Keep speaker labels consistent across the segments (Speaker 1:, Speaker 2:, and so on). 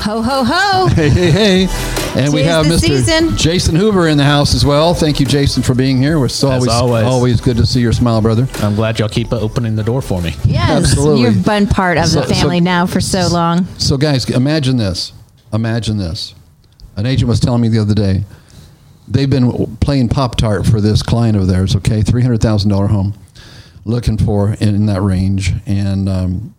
Speaker 1: Ho, ho, ho.
Speaker 2: Hey, hey, hey. And we have Mr.
Speaker 1: season.
Speaker 2: Jason Hoover in the house as well. Thank you, Jason, for being here. It's always,
Speaker 3: always.
Speaker 2: always good to see your smile, brother.
Speaker 3: I'm glad y'all keep opening the door for me.
Speaker 1: Yes,
Speaker 2: Absolutely.
Speaker 1: you've been part of
Speaker 2: So-
Speaker 1: the family
Speaker 2: so-
Speaker 1: now for so long.
Speaker 2: So, guys, imagine this. Imagine this. An agent was telling me the other day they've been playing Pop Tart for this client of theirs, okay? $300,000 home, looking for in that range. And um,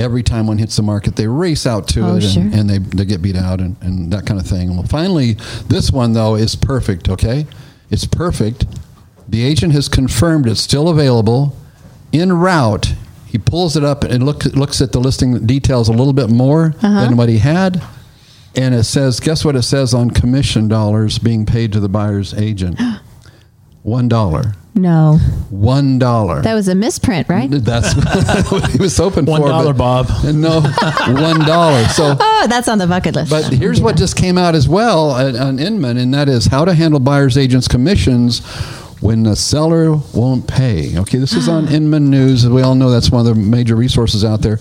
Speaker 2: every time one hits the market, they race out to
Speaker 1: Oh,
Speaker 2: it
Speaker 1: sure.
Speaker 2: and, and they, they get beat out and, and that kind of thing. Well, finally, this one, though, is perfect, okay? It's perfect. The agent has confirmed it's still available en route. He pulls it up and look, looks at the listing details a little bit more
Speaker 1: Uh-huh.
Speaker 2: than what he had. And it says, guess what it says on commission dollars being paid to the buyer's agent? One dollar.
Speaker 1: No,
Speaker 2: One dollar.
Speaker 1: that was a misprint, right?
Speaker 2: That's what he was hoping
Speaker 3: One
Speaker 2: for.
Speaker 3: dollar,
Speaker 2: but-
Speaker 3: Bob.
Speaker 2: No, one dollar. So,
Speaker 1: Oh, that's on the bucket list.
Speaker 2: but here's what just came out as well on on Inman, and that is how to handle buyer's agents' commissions when the seller won't pay. Okay, this is on ah. Inman News. We all know that's one of the major resources out there.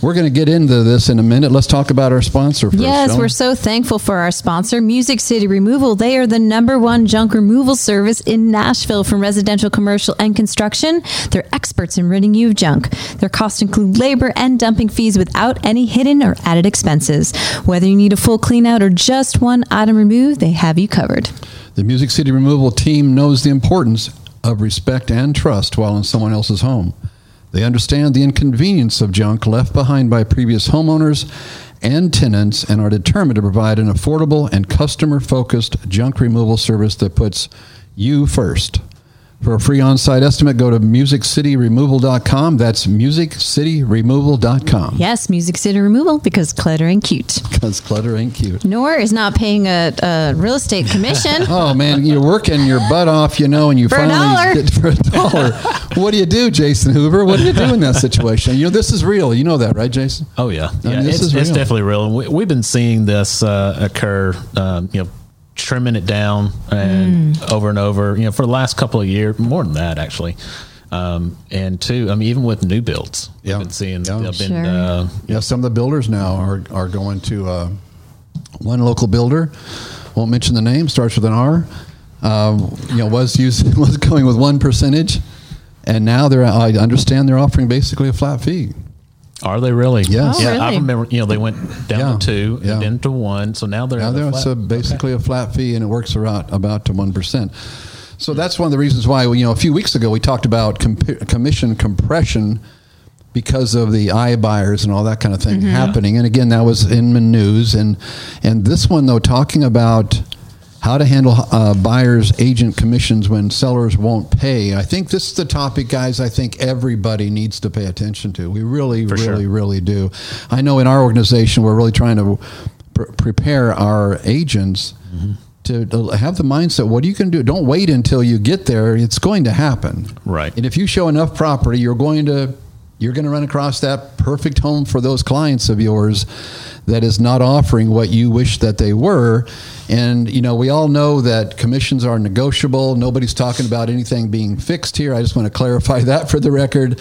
Speaker 2: We're going to get into this in a minute. Let's talk about our sponsor first.
Speaker 1: Yes,
Speaker 2: shall we?
Speaker 1: we're so thankful for our sponsor, Music City Removal. They are the number one junk removal service in Nashville from residential, commercial, and construction. They're experts in ridding you of junk. Their costs include labor and dumping fees without any hidden or added expenses. Whether you need a full clean out or just one item removed, they have you covered.
Speaker 2: The Music City Removal team knows the importance of respect and trust while in someone else's home. They understand the inconvenience of junk left behind by previous homeowners and tenants and are determined to provide an affordable and customer focused junk removal service that puts you first. For a free on site estimate, go to musiccityremoval.com. That's musiccityremoval.com.
Speaker 1: Yes, Music City Removal because clutter ain't cute.
Speaker 2: Because clutter ain't cute.
Speaker 1: Nor is not paying a, a real estate commission.
Speaker 2: Oh man, you're working your butt off, you know, and you
Speaker 1: For a
Speaker 2: finally
Speaker 1: dollar.
Speaker 2: get for a dollar. what do you do, Jason Hoover? What do you do in that situation? You know, this is real. You know that, right, Jason?
Speaker 3: Oh yeah,
Speaker 2: mean,
Speaker 3: yeah.
Speaker 2: this
Speaker 3: It's,
Speaker 2: is
Speaker 3: it's definitely real. We, we've been seeing this uh, occur. Um, you know, trimming it down and
Speaker 2: Mm.
Speaker 3: over and over. You know, for the last couple of years, more than that actually. Um, and two, I mean, even with new builds,
Speaker 2: Yeah.
Speaker 3: we've been seeing.
Speaker 2: Yeah.
Speaker 3: They've been,
Speaker 1: Sure.
Speaker 3: uh,
Speaker 2: Yeah, some of the builders now are are going to uh, one local builder. Won't mention the name. Starts with an R. Um, you know, was using was going with one percentage, and now they're. I understand they're offering basically a flat fee.
Speaker 3: Are they really?
Speaker 2: Yes.
Speaker 1: Oh,
Speaker 3: yeah, I remember. You know, they went down
Speaker 2: Yeah.
Speaker 3: to two
Speaker 2: Yeah.
Speaker 3: and then to one. So now they're
Speaker 2: Now
Speaker 3: at a
Speaker 2: there,
Speaker 3: flat-
Speaker 2: so basically a flat fee, and it works around about to one percent. So that's one of the reasons why you know a few weeks ago we talked about comp- commission compression because of the iBuyers and all that kind of thing mm-hmm. happening. And again, that was in the news, and and this one though talking about how to handle uh, buyers agent commissions when sellers won't pay. I think this is the topic, guys. I think everybody needs to pay attention to. We really,
Speaker 3: For sure.
Speaker 2: really, really do. I know in our organization we're really trying to pr- prepare our agents to, to have the mindset. What are you going to do? Don't wait until you get there. It's going to happen.
Speaker 3: Right.
Speaker 2: And if you show enough property, you're going to you're going to run across that perfect home for those clients of yours that is not offering what you wish that they were. And you know, we all know that commissions are negotiable. Nobody's talking about anything being fixed here. I just want to clarify that for the record.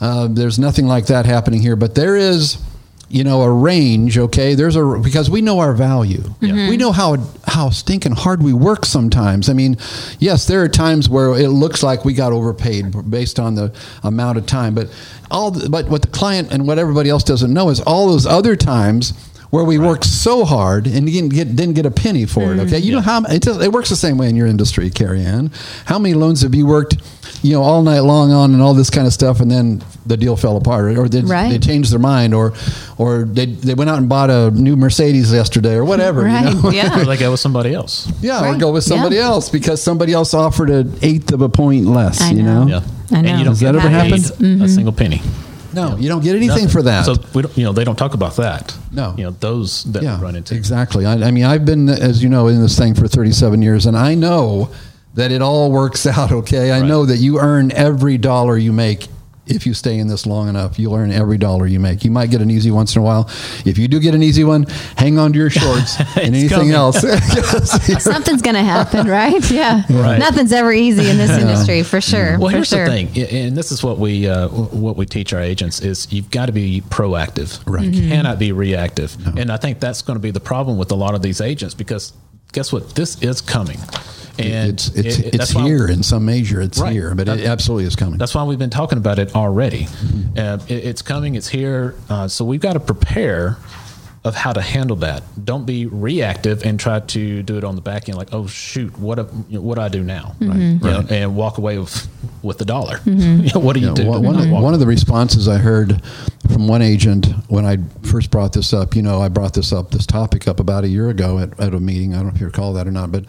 Speaker 2: Uh, there's nothing like that happening here, but there is you know a range okay? There's a because we know our value. Mm-hmm. We know how how stinking hard we work sometimes. I mean yes there are times where it looks like we got overpaid based on the amount of time but all the, but what the client and what everybody else doesn't know is all those other times where we worked so hard and didn't get didn't get a penny for it. Okay, you mm-hmm. know how it, does, it works the same way in your industry, Carrie Ann. How many loans have you worked, you know, all night long on and all this kind of stuff, and then the deal fell apart, or they,
Speaker 1: Right.
Speaker 2: they changed their mind, or or they they went out and bought a new Mercedes yesterday, or whatever.
Speaker 1: Right.
Speaker 2: You know?
Speaker 3: Or
Speaker 1: Yeah.
Speaker 3: they go with somebody else.
Speaker 2: Yeah, or go with somebody
Speaker 1: Yeah.
Speaker 2: else because somebody else offered an eighth of a point less.
Speaker 1: I
Speaker 2: you
Speaker 1: know.
Speaker 2: know?
Speaker 3: Yeah.
Speaker 1: I know.
Speaker 3: And you don't
Speaker 2: Does that
Speaker 3: get
Speaker 2: ever
Speaker 3: paid
Speaker 2: happen? Mm-hmm.
Speaker 3: A single penny.
Speaker 2: No, you don't get anything
Speaker 3: Nothing.
Speaker 2: for that.
Speaker 3: So we don't, you know, they don't talk about that.
Speaker 2: No.
Speaker 3: You know, those that we run into.
Speaker 2: Exactly. I, I mean, I've been, as you know, in this thing for 37 years, and I know that it all works out okay. I
Speaker 3: Right.
Speaker 2: know that you earn every dollar you make. If you stay in this long enough, you'll earn every dollar you make. You might get an easy once in a while. If you do get an easy one, hang on to your shorts and anything
Speaker 3: coming.
Speaker 2: else.
Speaker 1: Something's going to happen, right? Yeah.
Speaker 3: Right.
Speaker 1: Nothing's ever easy in this industry, for sure.
Speaker 3: Well,
Speaker 1: for
Speaker 3: here's
Speaker 1: sure.
Speaker 3: the thing, and this is what we uh, what we teach our agents is you've got to be proactive. Right. You cannot be reactive. And I think that's going to be the problem with a lot of these agents because guess what? This is coming. And
Speaker 2: it's it's,
Speaker 3: it- it-
Speaker 2: it's
Speaker 3: that's why-
Speaker 2: here in some measure. It's
Speaker 3: Right.
Speaker 2: here, but it absolutely is coming.
Speaker 3: That's why we've been talking about it already.
Speaker 2: Mm-hmm.
Speaker 3: Uh, it, it's coming. It's here. Uh, so we've got to prepare of how to handle that. Don't be reactive and try to do it on the back end. Like, oh shoot, what do- you know, what do I do now? Right. You know, and walk away with with the dollar. You know, what do you
Speaker 2: Yeah,
Speaker 3: do?
Speaker 2: one, one, of,
Speaker 3: Walk-
Speaker 2: one of the responses I heard from one agent when I first brought this up, you know, I brought this up, this topic up about a year ago at, at a meeting. I don't know if you recall that or not, but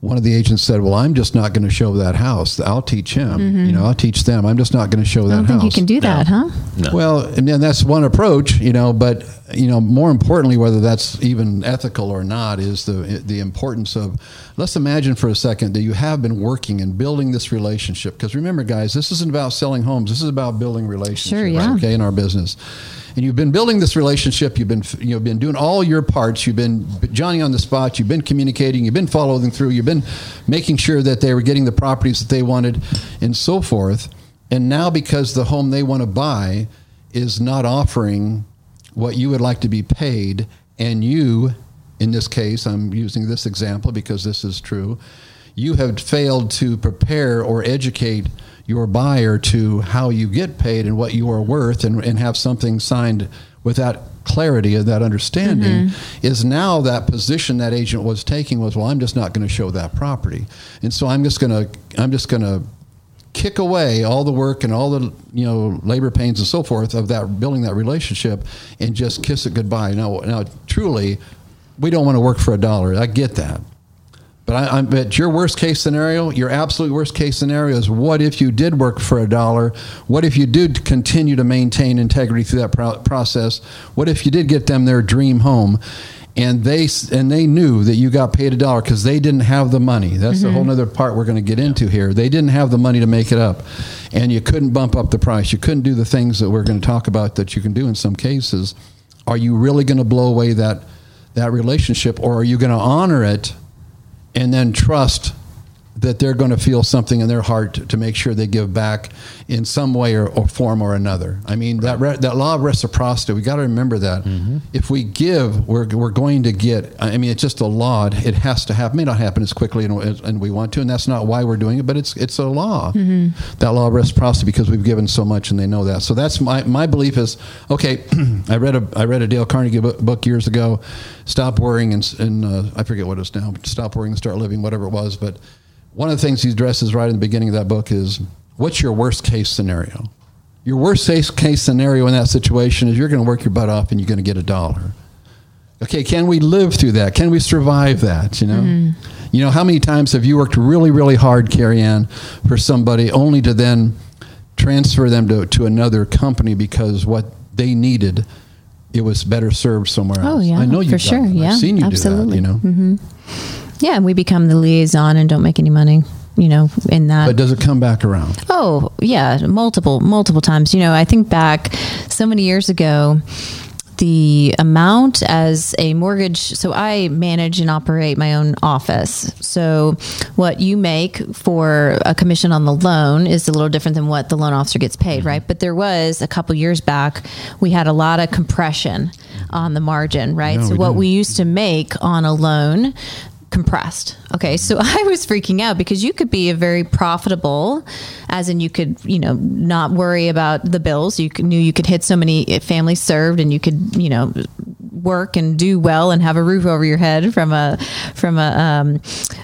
Speaker 2: one of the agents said, "Well, I'm just not going to show that house. I'll teach him. You know, I'll teach them. I'm just not going to show
Speaker 1: I
Speaker 2: that
Speaker 1: don't
Speaker 2: house."
Speaker 1: think you can do that, huh?
Speaker 3: No.
Speaker 2: Well, and then that's one approach, you know, but you know, more importantly, whether that's even ethical or not, is the the importance of. Let's imagine for a second that you have been working and building this relationship. Because remember, guys, this isn't about selling homes. This is about building relationships.
Speaker 1: Sure, yeah.
Speaker 2: Okay, in our business, and you've been building this relationship. You've been you know been doing all your parts. You've been Johnny on the spot. You've been communicating. You've been following through. You've been making sure that they were getting the properties that they wanted, and so forth. And now, because the home they want to buy is not offering what you would like to be paid, and you, in this case, I'm using this example because this is true, you have failed to prepare or educate your buyer to how you get paid and what you are worth and, and have something signed with that clarity and that understanding mm-hmm. is now that position that agent was taking was well i'm just not going to show that property and so i'm just going to i'm just going to kick away all the work and all the you know labor pains and so forth of that building that relationship and just kiss it goodbye. Now, now truly, we don't want to work for a dollar. I get that, but I, I bet your worst case scenario, your absolute worst case scenario is what if you did work for a dollar? What if you did continue to maintain integrity through that pro- process? What if you did get them their dream home? And they and they knew that you got paid a dollar because they didn't have the money. That's the whole mm-hmm. other part we're going to get into here. They didn't have the money to make it up, and you couldn't bump up the price. You couldn't do the things that we're going to talk about that you can do in some cases. Are you really going to blow away that that relationship, or are you going to honor it and then trust that they're going to feel something in their heart to, to make sure they give back in some way or, or form or another. I mean that re, that law of reciprocity. We got to remember that if we give, we're we're going to get. I mean, it's just a law. It has to happen. It may not happen as quickly and, and we want to, and that's not why we're doing it. But it's it's a law. That law of reciprocity because we've given so much and they know that. So that's my my belief is okay. I read a I read a Dale Carnegie book, book years ago. Stop worrying and, and uh, I forget what it's now. Stop worrying and start living, whatever it was. But one of the things he addresses right in the beginning of that book is what's your worst case scenario? Your worst case scenario in that situation is you're going to work your butt off and you're going to get a dollar. Okay, can we live through that? Can we survive that? You know, mm-hmm. you know how many times have you worked really, really hard, Carrie Ann, for somebody only to then transfer them to, to another company because what they needed it was better served somewhere else.
Speaker 1: Oh,
Speaker 2: else.
Speaker 1: yeah,
Speaker 2: I know you've
Speaker 1: for sure.
Speaker 2: that.
Speaker 1: Yeah,
Speaker 2: I've seen you
Speaker 1: absolutely.
Speaker 2: do that. You know, mm-hmm.
Speaker 1: Yeah, and we become the liaison and don't make any money, you know, in that.
Speaker 2: but does it come back around?
Speaker 1: Oh, yeah, multiple, multiple times. You know, I think back so many years ago, the amount as a mortgage. So I manage and operate my own office. So what you make for a commission on the loan is a little different than what the loan officer gets paid, right? But there was a couple years back, we had a lot of compression on the margin, right?
Speaker 2: Yeah,
Speaker 1: so what
Speaker 2: did.
Speaker 1: we used to make on a loan compressed. Okay, so I was freaking out because you could be a very profitable, as in you could, you know, not worry about the bills. You knew you could hit so many families served, and you could, you know, work and do well and have a roof over your head from a from a um,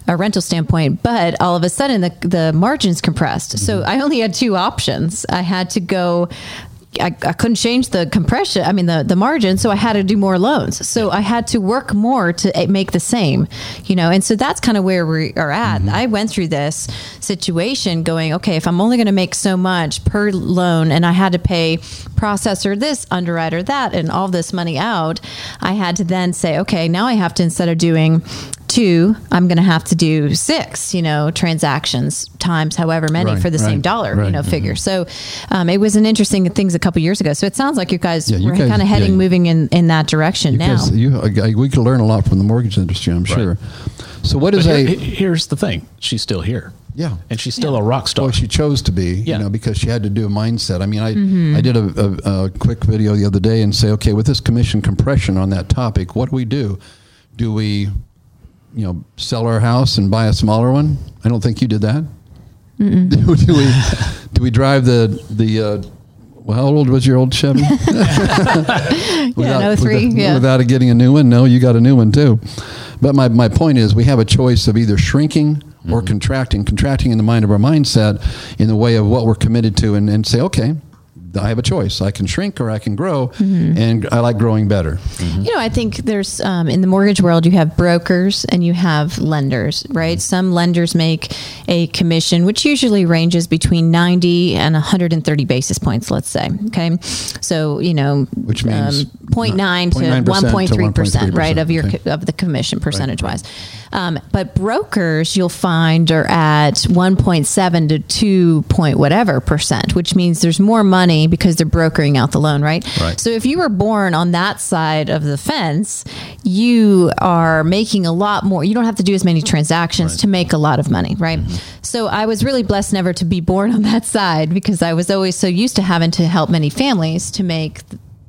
Speaker 1: a rental standpoint. But all of a sudden, the the margins compressed. So I only had two options. I had to go. I, I couldn't change the compression. I mean the the margin, so I had to do more loans. So I had to work more to eh, make the same, you know. And so that's kind of where we are at. I went through this situation, going, okay, if I'm only going to make so much per loan, and I had to pay processor this, underwriter that, and all this money out, I had to then say, okay, now I have to instead of doing two, I'm going to have to do six, you know, transactions times however many
Speaker 2: Right,
Speaker 1: for the same
Speaker 2: right,
Speaker 1: dollar, you
Speaker 2: right,
Speaker 1: know,
Speaker 2: mhm.
Speaker 1: figure. So um, it was an interesting things a couple years ago. So it sounds like you guys
Speaker 2: Yeah, you
Speaker 1: were kind of heading,
Speaker 2: yeah.
Speaker 1: moving in, in that direction now.
Speaker 2: You, I- we could learn a lot from the mortgage industry, I'm sure. So, what is
Speaker 3: here-
Speaker 2: a?
Speaker 3: here's the thing: she's still here.
Speaker 2: Yeah.
Speaker 3: and she's still a rock star.
Speaker 2: Well, she chose to be,
Speaker 3: Yeah.
Speaker 2: you know, because she had to do a mindset. I mean, I
Speaker 1: Mm-hmm.
Speaker 2: I did a, a, a quick video the other day and say, okay, with this commission compression on that topic, what do we do? Do we, you know, sell our house and buy a smaller one? I don't think you did that. Do, do we do we drive the the uh, well, how old was your old Chevy?
Speaker 1: Yeah, 03,
Speaker 2: without,
Speaker 1: yeah.
Speaker 2: without getting a new one. No, you got a new one too. But my, my point is, we have a choice of either shrinking or
Speaker 1: Mm-hmm.
Speaker 2: contracting. Contracting in the mind of our mindset, in the way of what we're committed to, and, and say, okay, I have a choice. I can shrink or I can grow,
Speaker 1: Mm-hmm.
Speaker 2: and I like growing better.
Speaker 1: You know, I think there's um, in the mortgage world, you have brokers and you have lenders, right? Some lenders make a commission, which usually ranges between 90 and 130 basis points, let's say. Okay. So, you know,
Speaker 2: Which means
Speaker 1: um, 0.9 to
Speaker 2: 0.9% to
Speaker 1: 1.3%, right, of your,
Speaker 2: okay.
Speaker 1: of the commission percentage wise. Um, but brokers, you'll find, are at 1.7 to 2 point whatever percent, which means there's more money because they're brokering out the loan, right?
Speaker 2: Right.
Speaker 1: So if you were born on that side of the fence, you are making a lot more. You don't have to do as many transactions to make a lot of money, right? Mm-hmm. So I was really blessed never to be born on that side because I was always so used to having to help many families to make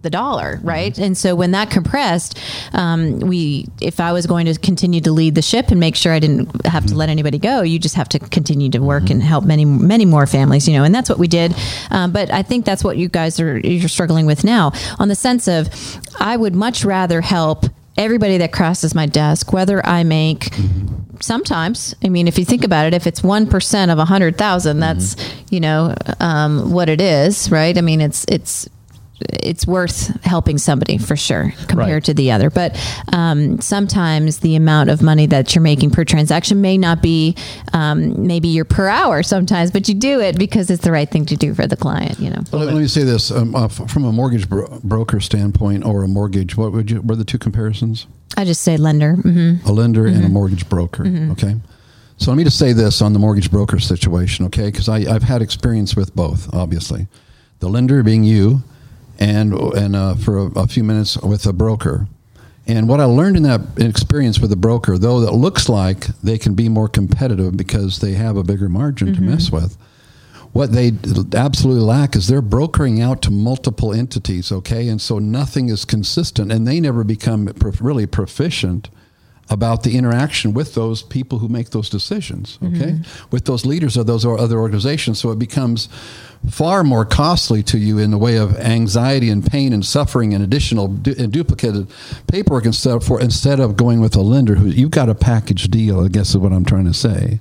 Speaker 1: the dollar, right? And so when that compressed, um, we, if I was going to continue to lead the ship and make sure I didn't have to let anybody go, you just have to continue to work and help many, many more families, you know, and that's what we did. Um, but I think that's what you guys are you're struggling with now, on the sense of, I would much rather help everybody that crosses my desk, whether I make sometimes i mean if you think about it if it's 1% of a 100000 that's you know um, what it is right? I mean it's it's it's worth helping somebody for sure compared
Speaker 3: Right.
Speaker 1: to the other but um, sometimes the amount of money that you're making per transaction may not be um, maybe you're per hour sometimes but you do it because it's the right thing to do for the client you know
Speaker 2: Well, let, let me say this: um, uh, from a mortgage bro- broker standpoint, or a mortgage, what would you? Were the two comparisons?
Speaker 1: i just say lender hmm
Speaker 2: a lender and a mortgage broker. Okay. So let me just say this on the mortgage broker situation, okay? Because I've had experience with both, obviously. The lender being you, and and uh, for a, a few minutes with a broker. And what I learned in that experience with a broker, though that looks like they can be more competitive because they have a bigger margin to mess with, what they absolutely lack is they're brokering out to multiple entities, okay? And so nothing is consistent, and they never become prof- really proficient about the interaction with those people who make those decisions, mm-hmm. okay? With those leaders of those or other organizations. So it becomes far more costly to you in the way of anxiety and pain and suffering and additional du- and duplicated paperwork instead of, for, instead of going with a lender who you've got a package deal, I guess is what I'm trying to say.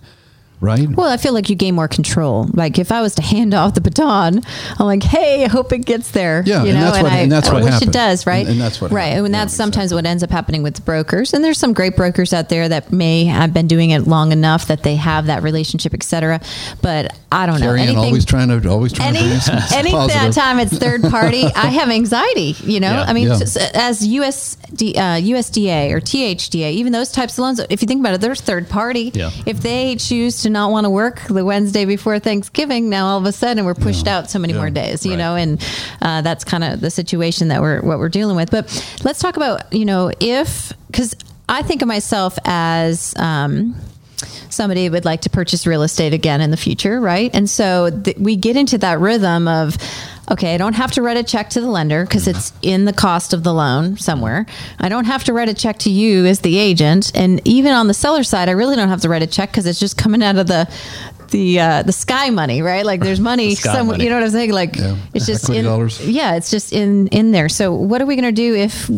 Speaker 2: Right?
Speaker 1: Well, I feel like you gain more control. Like if I was to hand off the baton, I'm like, hey, I hope it gets there.
Speaker 2: Yeah,
Speaker 1: you
Speaker 2: and
Speaker 1: know,
Speaker 2: that's what-
Speaker 1: I,
Speaker 2: and that's
Speaker 1: I
Speaker 2: what
Speaker 1: wish
Speaker 2: happened.
Speaker 1: it does, right?
Speaker 2: And- and that's what
Speaker 1: right,
Speaker 2: happened.
Speaker 1: and
Speaker 2: Yeah,
Speaker 1: that's sometimes what ends up happening with brokers. And there's some great brokers out there that may have been doing it long enough that they have that relationship, et cetera. But I don't
Speaker 2: Carrie
Speaker 1: know anything.
Speaker 2: always trying to always trying
Speaker 1: any
Speaker 2: to
Speaker 1: any
Speaker 2: positive.
Speaker 1: time it's third party, I have anxiety. You know,
Speaker 3: Yeah.
Speaker 1: I mean,
Speaker 2: Yeah.
Speaker 1: as USD, uh, USDA or THDA, even those types of loans, if you think about it, they're third party.
Speaker 3: Yeah.
Speaker 1: If they choose to not want to work the Wednesday before Thanksgiving, now all of a sudden we're pushed out so many
Speaker 2: Yeah.
Speaker 1: more days. You
Speaker 3: Right.
Speaker 1: know, and uh, that's kind of the situation that we're what we're dealing with. But let's talk about you know if because I think of myself as. Um, somebody would like to purchase real estate again in the future, right? And so th- we get into that rhythm of, okay, I don't have to write a check to the lender because it's in the cost of the loan somewhere. I don't have to write a check to you as the agent. And even on the seller side, I really don't have to write a check because it's just coming out of the the uh, the sky money, right? Like there's money
Speaker 3: sky
Speaker 1: somewhere.
Speaker 3: money.
Speaker 1: You know what I'm saying? Like
Speaker 2: Yeah.
Speaker 1: it's just in,
Speaker 2: dollars.
Speaker 1: yeah, it's just in in there. So what are we going to do if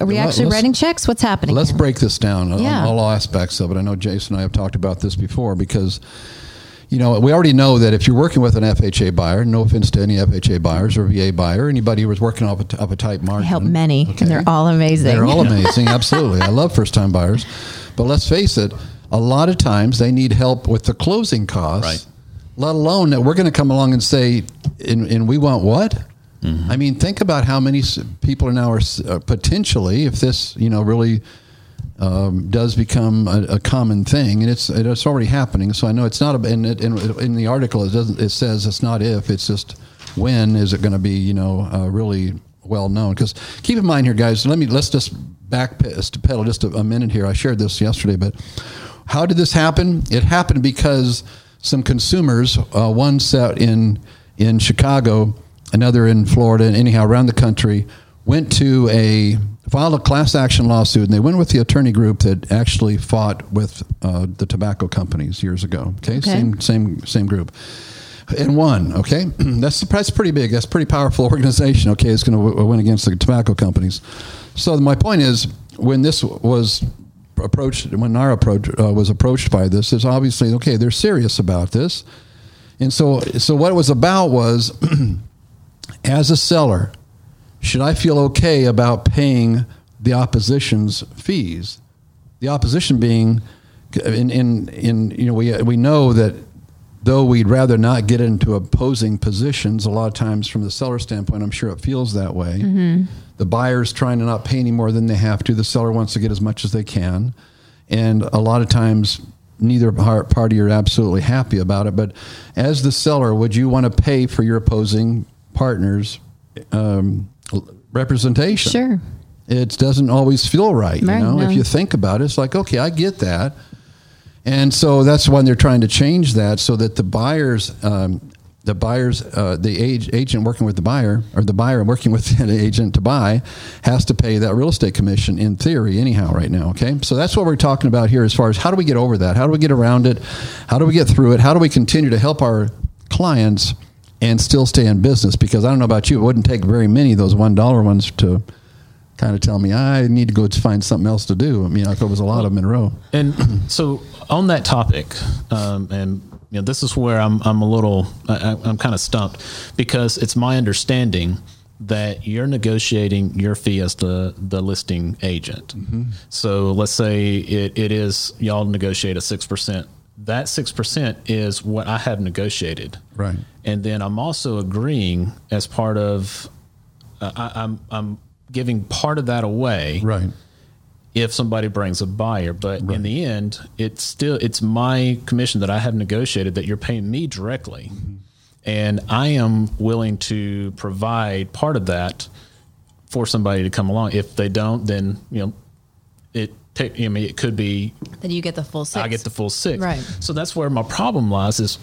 Speaker 1: are we
Speaker 2: Let-
Speaker 1: actually writing checks? What's happening?
Speaker 2: Let's
Speaker 1: here?
Speaker 2: break this down
Speaker 1: Yeah.
Speaker 2: on all aspects of it. I know Jason and I have talked about this before because, you know, we already know that if you're working with an FHA buyer, no offense to any FHA buyers or VA buyer, anybody who was working off a, t- of a tight margin.
Speaker 1: I help many,
Speaker 2: okay?
Speaker 1: and they're all amazing.
Speaker 2: They're all amazing. Absolutely. I love first time buyers. But let's face it, a lot of times they need help with the closing costs,
Speaker 3: Right.
Speaker 2: let alone that we're going to come along and say, and, and we want what? I mean, think about how many people are now are uh, potentially, if this, you know, really um, does become a, a common thing, and it's it's already happening. So I know it's not. A, in, in in the article, it doesn't. It says it's not if. It's just when is it going to be? You know, uh, really well known. Because keep in mind here, guys. Let me let's just back pedal just a, a minute here. I shared this yesterday, but how did this happen? It happened because some consumers, uh, one set in in Chicago, another in Florida, and anyhow around the country, went to a filed a class action lawsuit, and they went with the attorney group that actually fought with uh, the tobacco companies years ago. Okay,
Speaker 1: Okay.
Speaker 2: same same same group. And won. Okay, that's that's pretty big. That's a pretty powerful organization. Okay, it's going to w- win against the tobacco companies. So my point is, when this was approached, when our approach uh, was approached by this, is obviously okay. They're serious about this, and so so what it was about was, as a seller, should I feel okay about paying the opposition's fees? The opposition being, in in, in you know we we know that though we'd rather not get into opposing positions, a lot of times from the seller standpoint, I'm sure it feels that way. The buyer's trying to not pay any more than they have to. The seller wants to get as much as they can, and a lot of times neither party are absolutely happy about it. But as the seller, would you want to pay for your opposing partner's um, representation?
Speaker 1: Sure.
Speaker 2: It doesn't always feel right.
Speaker 1: Right,
Speaker 2: you know,
Speaker 1: no.
Speaker 2: if you think about it, it's like, okay, I get that. And so that's when they're trying to change that so that the buyers, um, the buyers, uh, the age, agent working with the buyer or the buyer working with the agent to buy has to pay that real estate commission in theory, anyhow, right now. Okay. So that's what we're talking about here as far as how do we get over that? How do we get around it? How do we get through it? How do we continue to help our clients and still stay in business? Because I don't know about you, it wouldn't take very many of those $1 ones to kind of tell me I need to go to find something else to do. I mean, if it was a lot of them in a row.
Speaker 3: And so on that topic, um, and you know, this is where I'm I'm a little I, I'm kind of stumped because it's my understanding that you're negotiating your fee as the the listing agent. So let's say it, it is y'all negotiate a six percent. That six percent is what I have negotiated,
Speaker 2: Right.
Speaker 3: and then I'm also agreeing as part of uh, I, I'm I'm giving part of that away
Speaker 2: Right.
Speaker 3: if somebody brings a buyer. But in the end it's still it's my commission that i have negotiated that you're paying me directly. And i am willing to provide part of that for somebody to come along. If they don't then you know it i mean it could be
Speaker 1: Then you get the full six.
Speaker 3: I get the full six.
Speaker 1: Right.
Speaker 3: So that's where my problem lies is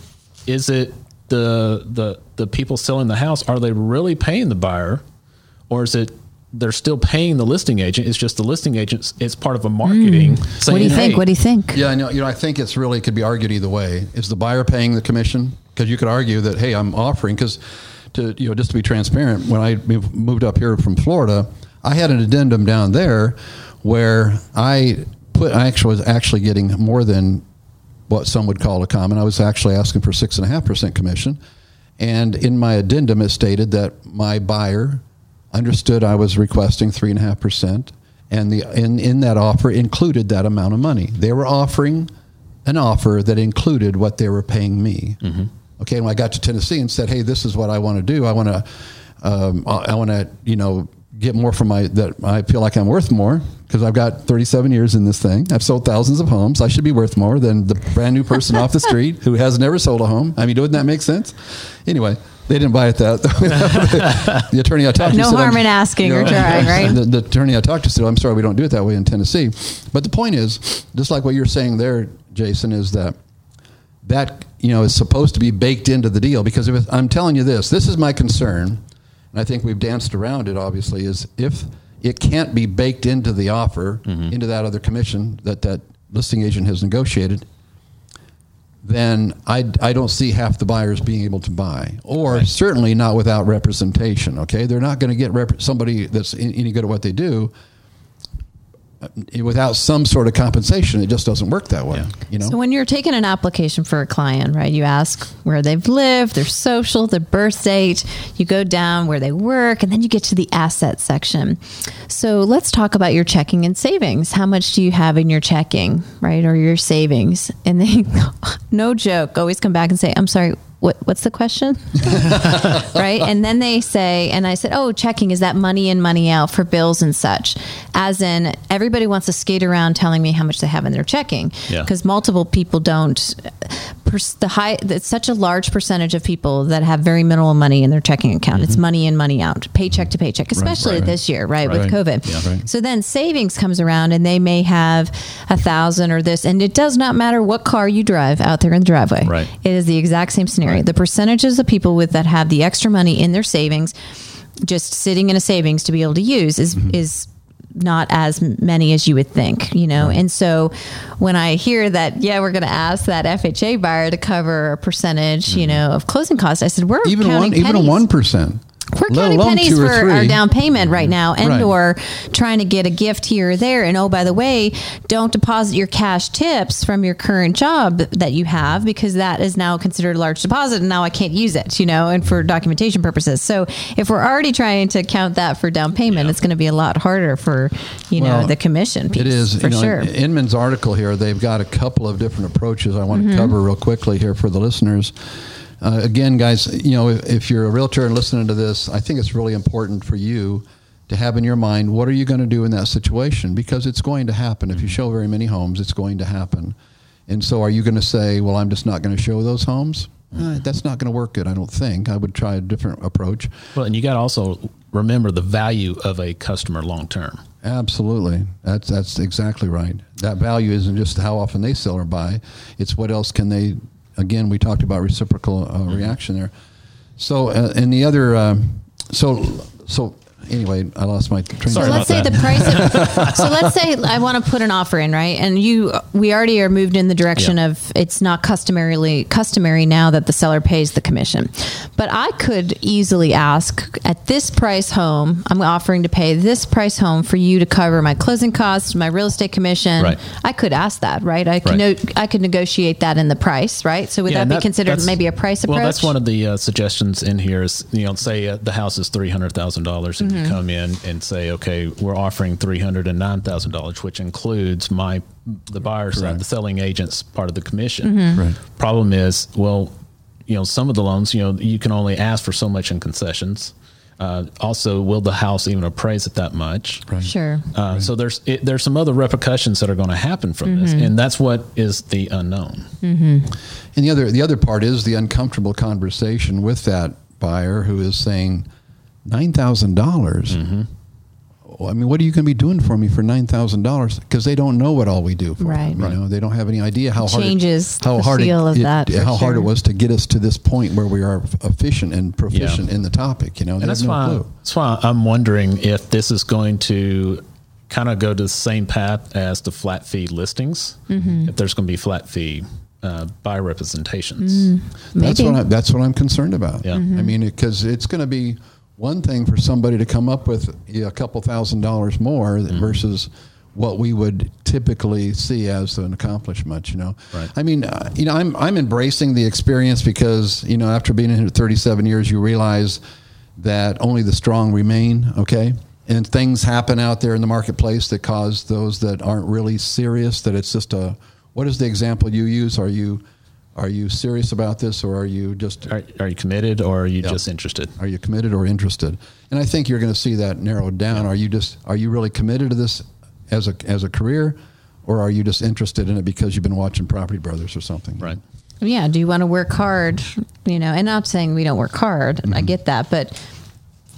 Speaker 3: is it the the the people selling the house, are they really paying the buyer? Or is it they're still paying the listing agent? It's just the listing agent it's part of a marketing.
Speaker 1: Hmm. What do you think? What do you think?
Speaker 2: Yeah, I know. You know, I think it's really could be argued either way. Is the buyer paying the commission? Because you could argue that, hey, I'm offering because to you know just to be transparent, when I moved up here from Florida, I had an addendum down there where I put I actually was actually getting more than what some would call a common. I was actually asking for six and a half percent commission, and in my addendum it stated that my buyer understood I was requesting three and a half percent, and the in in that offer included that amount of money. They were offering an offer that included what they were paying me. Okay, and when I got to Tennessee and said, "Hey, this is what I want to do. I want to, um, I want to, you know." Get more from my that I feel like I'm worth more because I've got 37 years in this thing. I've sold thousands of homes. I should be worth more than the brand new person off the street who has never sold a home. I mean, doesn't that make sense? Anyway, they didn't buy it that. the attorney I talked to
Speaker 1: No
Speaker 2: said,
Speaker 1: harm
Speaker 2: I'm-
Speaker 1: in asking
Speaker 2: you
Speaker 1: or trying, right?
Speaker 2: The, the attorney I talked to said, "I'm sorry, we don't do it that way in Tennessee." But the point is, just like what you're saying there, Jason, is that that you know is supposed to be baked into the deal because if I'm telling you this, this is my concern, and I think we've danced around it. Obviously, is if it can't be baked into the offer, mm-hmm. into that other commission that that listing agent has negotiated. then I, I don't see half the buyers being able to buy, or certainly not without representation. Okay, they're not going to get rep- somebody that's any good at what they do Uh, without some sort of compensation. It just doesn't work that way. You know.
Speaker 1: So when you're taking an application for a client, right, you ask where they've lived, their social, their birth date, you go down where they work, and then you get to the asset section. So let's talk about your checking and savings. How much do you have in your checking, right, or your savings? And they, no joke, always come back and say, I'm sorry, what, what's the question? right. And then they say, and I said, oh, checking is that money in, money out for bills and such. As in, everybody wants to skate around telling me how much they have in their checking
Speaker 3: Yeah.
Speaker 1: because multiple people don't. pers- The high, it's such a large percentage of people that have very minimal money in their checking account. It's mm-hmm. money in, money out, paycheck to paycheck, especially
Speaker 2: right.
Speaker 1: this year, right, with COVID.
Speaker 2: Yeah. Right.
Speaker 1: So then savings comes around and they may have a thousand or this, and it does not matter what car you drive out there in the driveway.
Speaker 3: Right.
Speaker 1: It is the exact same scenario. The percentages of people with that have the extra money in their savings, just sitting in a savings to be able to use, is mm-hmm. is not as many as you would think, you know. And so when I hear that, yeah, we're going to ask that FHA buyer to cover a percentage, you mm-hmm. know, of closing costs, I said we're
Speaker 2: even one, even a one percent.
Speaker 1: We're counting pennies for our down payment right now, and
Speaker 2: Right.
Speaker 1: or trying to get a gift here or there. And oh, by the way, don't deposit your cash tips from your current job that you have because that is now considered a large deposit, and now I can't use it, you know, and for documentation purposes. So if we're already trying to count that for down payment, it's going to be a lot harder for you know the commission piece.
Speaker 2: It is
Speaker 1: for
Speaker 2: you know,
Speaker 1: sure.
Speaker 2: Inman's article here. They've got a couple of different approaches. I
Speaker 1: Mm-hmm.
Speaker 2: want to cover real quickly here for the listeners. Uh, again, guys, you know, if, if you're a realtor and listening to this, I think it's really important for you to have in your mind what are you going to do in that situation because it's going to happen. If you show very many homes, it's going to happen. And so, are you going to say, "Well, I'm just not going to show those homes"? Uh, that's not going to work good. I don't think. I would try a different approach.
Speaker 3: Well, and you got to also remember the value of a customer long term.
Speaker 2: Absolutely. That's that's exactly right. That value isn't just how often they sell or buy; it's what else can they. Again, we talked about reciprocal uh, reaction there. So, uh, and the other, um, so so anyway, I lost my train.
Speaker 3: Sorry
Speaker 1: so
Speaker 2: of
Speaker 1: let's say
Speaker 3: that.
Speaker 1: the price. Of, so let's say I want to put an offer in, right? And you, we already are moved in the direction
Speaker 3: Yeah.
Speaker 1: of it's not customarily customary now that the seller pays the commission. But I could easily ask at this price home, I'm offering to pay this price home for you to cover my closing costs, my real estate commission.
Speaker 3: Right.
Speaker 1: I could ask that, right? I could
Speaker 3: Right.
Speaker 1: no, I could negotiate that in the price, right? So would
Speaker 3: Yeah,
Speaker 1: that
Speaker 3: and
Speaker 1: be
Speaker 3: that-
Speaker 1: considered maybe a price approach?
Speaker 3: Well, that's one of the uh, suggestions in here is, you know, say uh, the house is $300,000 and
Speaker 1: Mm-hmm.
Speaker 3: come in and say, okay, we're offering $309,000, which includes my, the buyer side, the selling agent's part of the commission.
Speaker 1: Mm-hmm.
Speaker 2: Right.
Speaker 3: Problem is, well, you know, some of the loans, you know, you can only ask for so much in concessions. Uh, also, will the house even appraise at that much?
Speaker 2: Right.
Speaker 1: Sure.
Speaker 3: Uh, So there's it, there's some other repercussions that are going to happen from this, and that's what is the unknown.
Speaker 2: And the other the other part is the uncomfortable conversation with that buyer who is saying nine dollars. I mean, what are you going to be doing for me for nine thousand dollars? Because they don't know what all we do for
Speaker 1: Right.
Speaker 2: them. You know, they don't have any idea how hard
Speaker 1: Changes
Speaker 2: it, how
Speaker 1: the
Speaker 2: hard
Speaker 1: feel
Speaker 2: it,
Speaker 1: of
Speaker 2: it-
Speaker 1: that, for
Speaker 2: how hard it was to get us to this point where we are efficient and proficient
Speaker 3: Yeah.
Speaker 2: in the topic. You know, they
Speaker 3: And that's
Speaker 2: no
Speaker 3: why
Speaker 2: clue.
Speaker 3: that's why I'm wondering if this is going to kind of go to the same path as the flat fee listings.
Speaker 1: Mm-hmm.
Speaker 3: If there's going to be flat fee uh, buyer representations.
Speaker 2: That's
Speaker 1: Mm-hmm.
Speaker 2: what I, that's what I'm concerned about.
Speaker 3: Yeah.
Speaker 2: I mean, because it's going to be one thing for somebody to come up with a couple thousand dollars more
Speaker 3: Mm-hmm.
Speaker 2: versus what we would typically see as an accomplishment. You know,
Speaker 3: Right.
Speaker 2: I mean, uh, you know, I'm I'm embracing the experience because you know after being in here 37 years, you realize that only the strong remain. Okay. And things happen out there in the marketplace that cause those that aren't really serious. That it's just a. What is the example you use? Are you are you serious about this, or are you just
Speaker 3: Are, are you committed or are you
Speaker 2: Yeah.
Speaker 3: just interested?
Speaker 2: are you committed or interested? And I think you're going to see that narrowed down. Are you just are you really committed to this as a as a career, or are you just interested in it because you've been watching Property Brothers or something?
Speaker 3: Right.
Speaker 1: Yeah. Do you want to work hard? You know, and not saying we don't work hard.
Speaker 2: Mm-hmm.
Speaker 1: I get that, but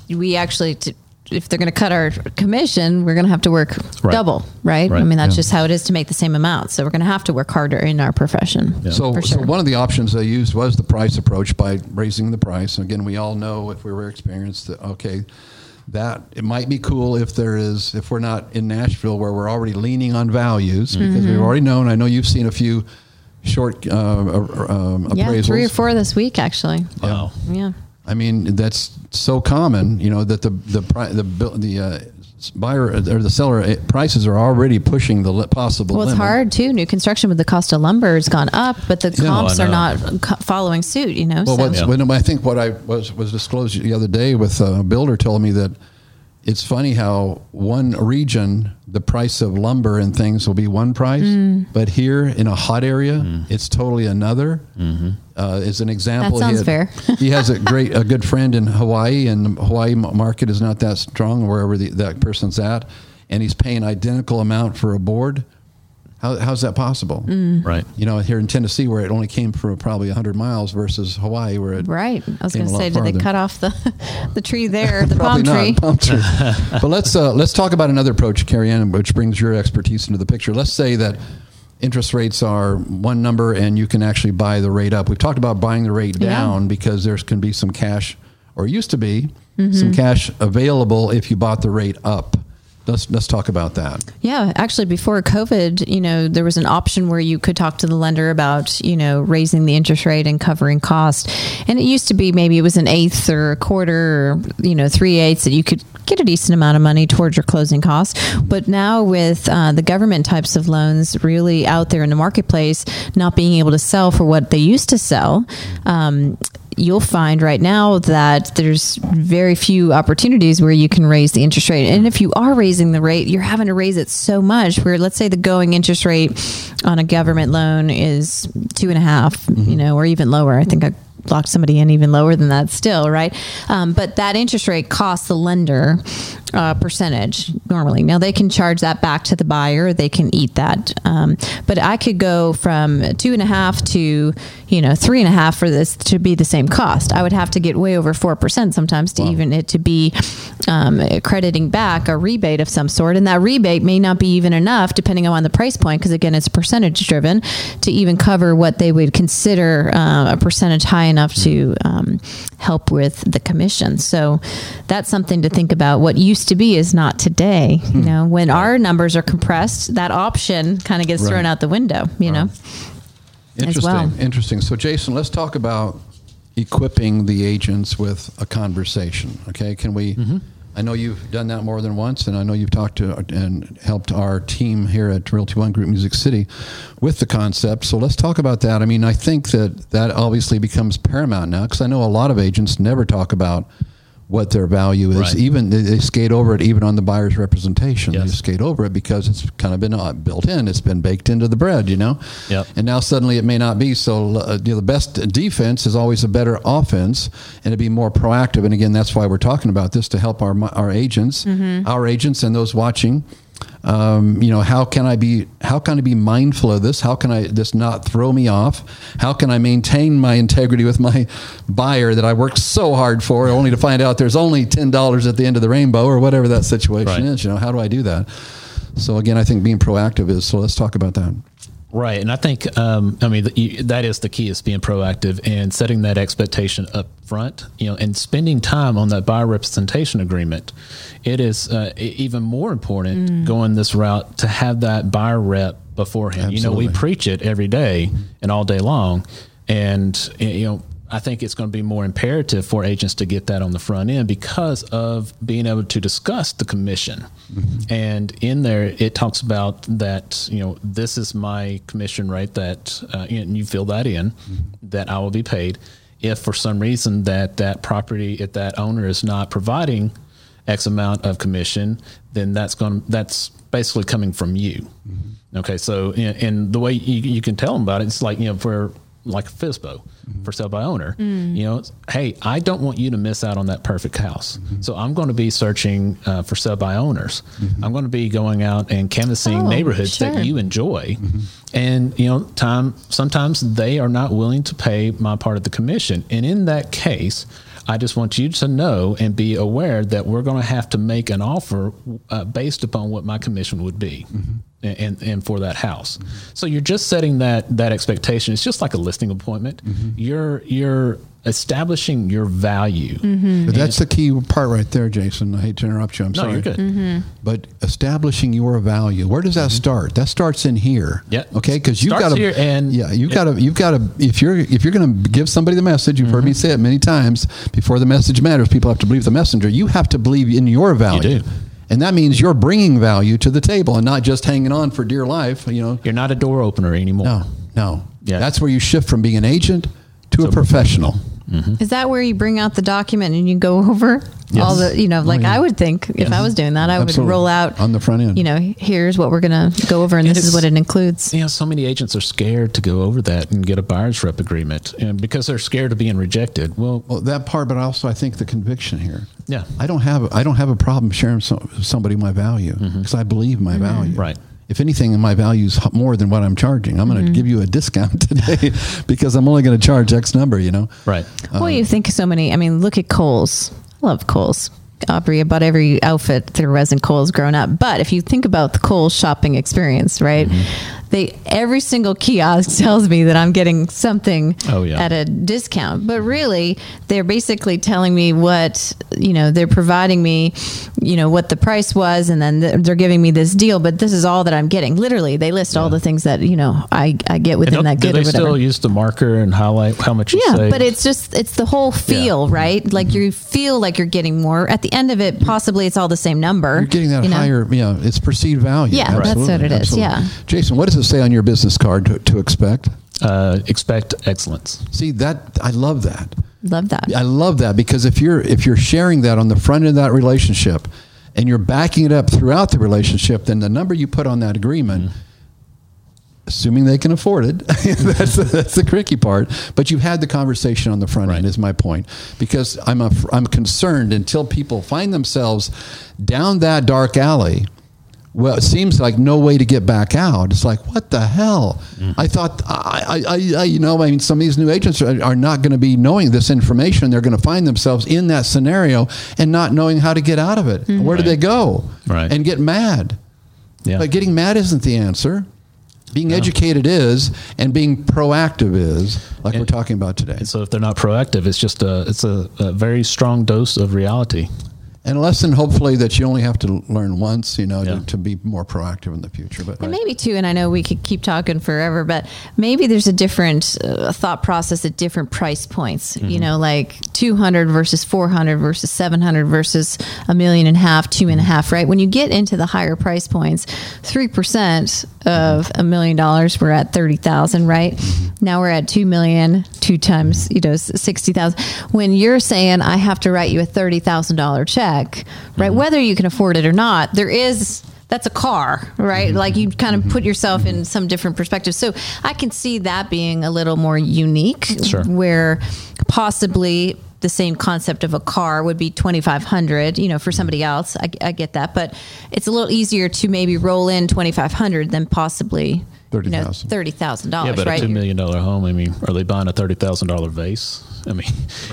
Speaker 1: we actually, t- if they're going to cut our commission, we're going to have to work
Speaker 3: Right.
Speaker 1: double, right? I mean, that's
Speaker 2: Yeah.
Speaker 1: just how it is to make the same amount. So we're going to have to work harder in our profession.
Speaker 2: So,
Speaker 1: For
Speaker 2: so one of the options they used was the price approach by raising the price. And again, we all know if we were experienced that okay, that it might be cool if there is if we're not in Nashville where we're already leaning on values because we've already known. I know you've seen a few short uh, uh, um,
Speaker 1: Yeah, three or four this week, actually.
Speaker 3: Wow.
Speaker 1: Yeah.
Speaker 2: I mean, that's so common, you know, that the the the the uh, buyer or the seller uh, prices are already pushing the possible.
Speaker 1: Well, it's
Speaker 2: limit.
Speaker 1: hard too. New construction with the cost of lumber has gone up, but the
Speaker 2: Yeah.
Speaker 1: comps
Speaker 3: I
Speaker 1: are not co- following suit. You know,
Speaker 2: Well,
Speaker 1: so
Speaker 2: what's, when I think what I was was disclosed the other day with a builder told me that it's funny how one region the price of lumber and things will be one price,
Speaker 1: Mm.
Speaker 2: but here in a hot area it's totally another. Uh, as an example,
Speaker 1: That
Speaker 2: he had-
Speaker 1: fair.
Speaker 2: he has a great a good friend in Hawaii, and the Hawaii market is not that strong wherever the, that person's at, and he's paying identical amount for a board. How, how's that possible?
Speaker 1: Mm.
Speaker 3: Right.
Speaker 2: You know, here in Tennessee, where it only came from probably 100 miles versus Hawaii, where it
Speaker 1: right. I was going to say, did they cut off the the tree there, the palm tree?
Speaker 2: not palm tree. but let's uh, let's talk about another approach, Carrie Ann, which brings your expertise into the picture. Let's say that interest rates are one number, and you can actually buy the rate up. We've talked about buying the rate
Speaker 1: Yeah.
Speaker 2: down because there can be some cash, or used to be
Speaker 1: Mm-hmm.
Speaker 2: some cash available if you bought the rate up. Let's let's talk about that.
Speaker 1: Yeah, actually, before COVID, you know, there was an option where you could talk to the lender about, you know, raising the interest rate and covering cost. And it used to be maybe it was an eighth or a quarter or, you know, three eighths that you could get a decent amount of money towards your closing costs. But now with uh, the government types of loans really out there in the marketplace, not being able to sell for what they used to sell, um, you'll find right now that there's very few opportunities where you can raise the interest rate. And if you are raising the rate, you're having to raise it so much where let's say the going interest rate on a government loan is two and a half, you know, or even lower. I think I locked somebody in even lower than that still, right? Um, but that interest rate costs the lender uh, percentage normally. Now they can charge that back to the buyer. They can eat that. Um, but I could go from two and a half to, you know, three and a half for this to be the same cost. I would have to get way over 4% sometimes to even it to be um, crediting back a rebate of some sort. And that rebate may not be even enough depending on the price point. Cause again, it's percentage driven to even cover what they would consider uh, a percentage high enough to um, help with the commission. So that's something to think about. What used to be is not today. You know, when our numbers are compressed, that option kind of gets thrown out the window, you know?
Speaker 2: Interesting.
Speaker 1: well.
Speaker 2: Interesting. So, Jason, let's talk about equipping the agents with a conversation. Okay, can we?
Speaker 1: Mm-hmm.
Speaker 2: I know you've done that more than once, and I know you've talked to and helped our team here at Realty One Group Music City with the concept. So let's talk about that. I mean, I think that that obviously becomes paramount now because I know a lot of agents never talk about what their value is.
Speaker 3: Right.
Speaker 2: Even they, they skate over it, even on the buyer's representation. They skate over it because it's kind of been uh, built in. It's been baked into the bread, you know.
Speaker 3: Yep.
Speaker 2: And now suddenly it may not be. So uh, you know, the best defense is always a better offense, and to be more proactive. And again, that's why we're talking about this to help our our agents, our agents, and those watching. Um, you know, how can I be? How can I be mindful of this? How can I this not throw me off? How can I maintain my integrity with my buyer that I worked so hard for, only to find out there's only ten dollars at the end of the rainbow or whatever that situation
Speaker 3: Right.
Speaker 2: is? You know, how do I do that? So again, I think being proactive is. So let's talk about that.
Speaker 3: Right, and I think um, I mean you, that is the key is being proactive and setting that expectation up front. You know, and spending time on that buyer representation agreement. It is uh, even more important going this route to have that buyer rep beforehand. You know, we preach it every day and all day long, and you know. I think it's going to be more imperative for agents to get that on the front end because of being able to discuss the commission. Mm-hmm. And in there, it talks about that, you know, this is my commission rate that, uh, and you fill that in, mm-hmm. that I will be paid. If for some reason that that property, if that owner is not providing X amount of commission, then that's going to, that's basically coming from you. Mm-hmm. Okay. So, and, and the way you, you can tell them about it, it's like, you know, for like FSBO for sale by owner, you know, hey, I don't want you to miss out on that perfect house. So I'm going to be searching uh, for sale by owners. I'm going to be going out and canvassing
Speaker 1: Oh,
Speaker 3: neighborhoods
Speaker 1: sure.
Speaker 3: that you enjoy. And, you know, time, sometimes they are not willing to pay my part of the commission. And in that case, I just want you to know and be aware that we're going to have to make an offer uh, based upon what my commission would be. And, and for that house. So you're just setting that that expectation. It's just like a listing appointment. Mm-hmm. You're you're establishing your value. Mm-hmm.
Speaker 2: But that's the key part right there, Jason. I hate to interrupt you. I'm
Speaker 3: No,
Speaker 2: sorry.
Speaker 3: you're good. Mm-hmm.
Speaker 2: But establishing your value, where does that start? That starts in here.
Speaker 3: Yeah.
Speaker 2: Okay. Because you've got to.
Speaker 3: and-
Speaker 2: yeah, you've got to. You've got to. If you're if you're going to give somebody the message, you've heard me say it many times. Before the message matters, people have to believe the messenger. You have to believe in your value.
Speaker 3: do.
Speaker 2: And that means you're bringing value to the table and not just hanging on for dear life. You know.
Speaker 3: You're not a door opener anymore.
Speaker 2: No. No.
Speaker 3: Yeah.
Speaker 2: That's where you shift from being an agent to a professional. Mm-hmm.
Speaker 1: Is that where you bring out the document and you go over all the, you know, like
Speaker 2: yeah.
Speaker 1: I would think if I was doing that, I would roll out
Speaker 2: On the front end.
Speaker 1: You know, here's what we're going to go over, and,
Speaker 3: And
Speaker 1: this is what it includes.
Speaker 3: You know, so many agents are scared to go over that and get a buyer's rep agreement and because they're scared of being rejected. Well,
Speaker 2: Well, that part, but also I think the conviction here.
Speaker 3: Yeah.
Speaker 2: I don't have I don't have a problem sharing some, somebody my value mm-hmm. because I believe my mm-hmm. value.
Speaker 3: Right.
Speaker 2: If anything, my value is more than what I'm charging. I'm going to mm-hmm. give you a discount today because I'm only going to charge X number. You know.
Speaker 3: right.
Speaker 1: well, uh, you think so many. I mean, look at Kohl's. I love Kohl's. Aubrey, about every outfit there was in Kohl's growing up. But if you think about the Kohl's shopping experience, right?
Speaker 3: Mm-hmm.
Speaker 1: They every single kiosk tells me that I'm getting something
Speaker 3: Oh, yeah.
Speaker 1: at a discount. But really, they're basically telling me what you know. They're providing me, you know, what the price was, and then they're- they're giving me this deal. But this is all that I'm getting. Literally, they list all the things that you know I I get within
Speaker 3: don't-
Speaker 1: that
Speaker 3: do
Speaker 1: good
Speaker 3: they
Speaker 1: or whatever.
Speaker 3: still use the marker and highlight how much you
Speaker 1: Yeah,
Speaker 3: save?
Speaker 1: but it's just it's the whole feel, mm-hmm. right? Like mm-hmm. you feel like you're getting more. At the end of it, mm-hmm. possibly it's all the same number.
Speaker 2: You're getting that
Speaker 1: you know?
Speaker 2: higher, yeah, it's perceived value.
Speaker 1: Yeah, that's what it is,
Speaker 2: absolutely.
Speaker 1: yeah.
Speaker 2: Jason, what does it say on your business card to, to expect?
Speaker 3: uh, expect excellence.
Speaker 2: See that I love that.
Speaker 1: Love that.
Speaker 2: I love that because if you're if you're sharing that on the front end of that relationship and you're backing it up throughout the relationship, then the number you put on that agreement, assuming they can afford it, that's that's the tricky part. But you've had the conversation on the front end. Is my point because I'm a, I'm concerned until people find themselves down that dark alley. Well, it seems like no way to get back out. It's like, what the hell? Mm. I thought, I, I, I, you know, I mean, some of these new agents are, are not going to be knowing this information. They're going to find themselves in that scenario and not knowing how to get out of it. Mm-hmm. Where do they go?
Speaker 3: Right.
Speaker 2: And get mad.
Speaker 3: Yeah.
Speaker 2: But getting mad isn't the answer. Being educated is, and being proactive is, like we're talking about today.
Speaker 3: and so if they're not proactive, it's just a it's a, a very strong dose of reality.
Speaker 2: And a lesson, hopefully, that you only have to learn once, you know,
Speaker 3: Yeah.
Speaker 2: to, to be more proactive in the future. But
Speaker 1: And maybe too, and I know we could keep talking forever, but maybe there's a different uh, thought process at different price points. You know, like 200 versus 400 versus 700 versus a million and a half, two and a half, right? When you get into the higher price points, 3% of a million dollars, we're at 30,000, right? Now we're at 2 million, two times, you know, 60,000. When you're saying I have to write you a $30,000 check, right? Mm-hmm. Whether you can afford it or not, there is that's a car, right? Mm-hmm. Like you kind of mm-hmm. put yourself in some different perspective. So I can see that being a little more unique,
Speaker 3: Sure.
Speaker 1: where possibly the same concept of a car would be 2500 you know for somebody else I, I get that but it's a little easier to maybe roll in 2500 than possibly you know,
Speaker 2: 30,000.
Speaker 1: $30000
Speaker 3: Yeah, but
Speaker 1: right
Speaker 3: a two million dollar home. I mean, are they buying a thirty thousand dollar vase? I mean,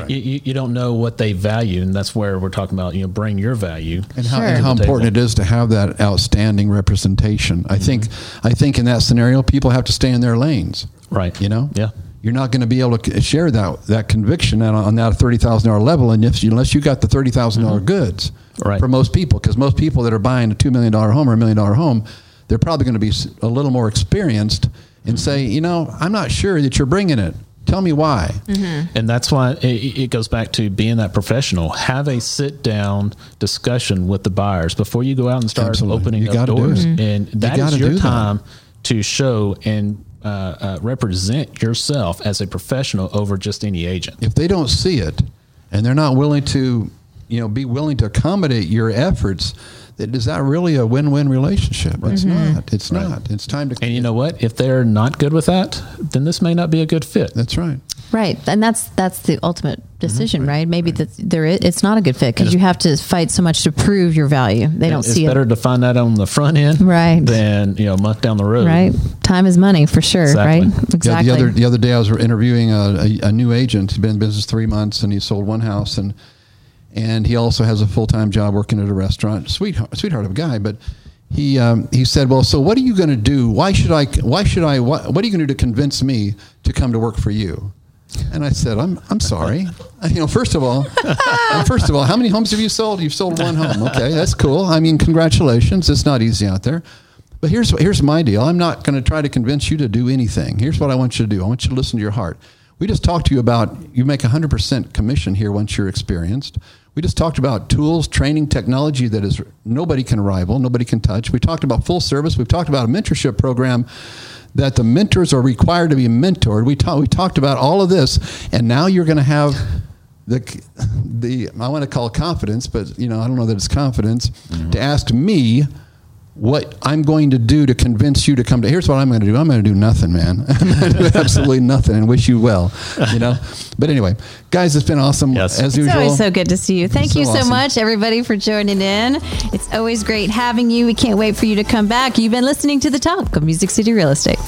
Speaker 3: you, you, you don't know what they value, and that's where we're talking about. You know, bring your value.
Speaker 2: and how,
Speaker 1: Sure.
Speaker 2: and how important it is to have that outstanding representation.
Speaker 3: Mm-hmm.
Speaker 2: I think I think in that scenario, people have to stay in their lanes.
Speaker 3: Right.
Speaker 2: You know.
Speaker 3: Yeah.
Speaker 2: You're not going to be able to share that that conviction on, on that thirty thousand dollar level, and if you, unless you got the thirty dollar mm-hmm. goods,
Speaker 3: Mm-hmm. Right.
Speaker 2: For most people, because most people that are buying a two million dollar home or a million dollar home, they're probably going to be a little more experienced and mm-hmm. say, you know, I'm not sure that you're bringing it. Tell me why. Mm-hmm.
Speaker 3: And that's why it, it goes back to being that professional. Have a sit down discussion with the buyers before you go out and start
Speaker 2: Absolutely.
Speaker 3: opening
Speaker 2: You
Speaker 3: up
Speaker 2: gotta do
Speaker 3: doors. And that
Speaker 2: gotta
Speaker 3: is your
Speaker 2: do that.
Speaker 3: time to show and uh, uh, represent yourself as a professional over just any agent.
Speaker 2: if they don't see it and they're not willing to you know be willing to accommodate your efforts that is that really a win-win relationship. It's mm-hmm. not. It's not. It's time to
Speaker 3: And you know what? If they're not good with that, then this may not be a good fit.
Speaker 2: that's right.
Speaker 1: Right. And that's that's the ultimate decision mm-hmm. right, maybe that there is, it's not a good fit because you have to fight so much to prove your value. They don't
Speaker 3: it's
Speaker 1: see
Speaker 3: better
Speaker 1: it.
Speaker 3: to find that on the front end,
Speaker 1: Right.
Speaker 3: Than you know, a month down the road,
Speaker 1: right. Time is money for sure
Speaker 3: Exactly.
Speaker 1: right?
Speaker 2: Yeah,
Speaker 1: exactly
Speaker 2: the other the other day I was interviewing a, a, a new agent. He's been in business three months and he sold one house and and he also has a full time job working at a restaurant. Sweetheart, sweetheart of a guy, but he um, he said, "Well, so what are you going to do? Why should I? Why should I? What, what are you going to do to convince me to come to work for you?" And I said, "I'm I'm sorry. You know, first of all, first of all, how many homes have you sold? You've sold one home. Okay, that's cool. I mean, congratulations. It's not easy out there." But here's here's my deal. I'm not going to try to convince you to do anything. Here's what I want you to do. I want you to listen to your heart. We just talked to you about you make 100% commission here once you're experienced. We just talked about tools, training, technology that is nobody can rival, nobody can touch. We talked about full service. We've talked about a mentorship program that the mentors are required to be mentored. We, ta- we talked about all of this, and now you're going to have the the I want to call confidence, but you know I don't know that it's confidence mm-hmm. to ask me what I'm going to do to convince you to come to. Here's what I'm going to do. I'm going to do nothing, man. I'm going to do absolutely nothing and wish you well. You know. But anyway, guys, it's been awesome yes. as
Speaker 1: it's
Speaker 2: usual.
Speaker 1: It's always so good to see you. Thank you so, so awesome. much, everybody, for joining in. It's always great having you. We can't wait for you to come back. You've been listening to the talk of Music City Real Estate.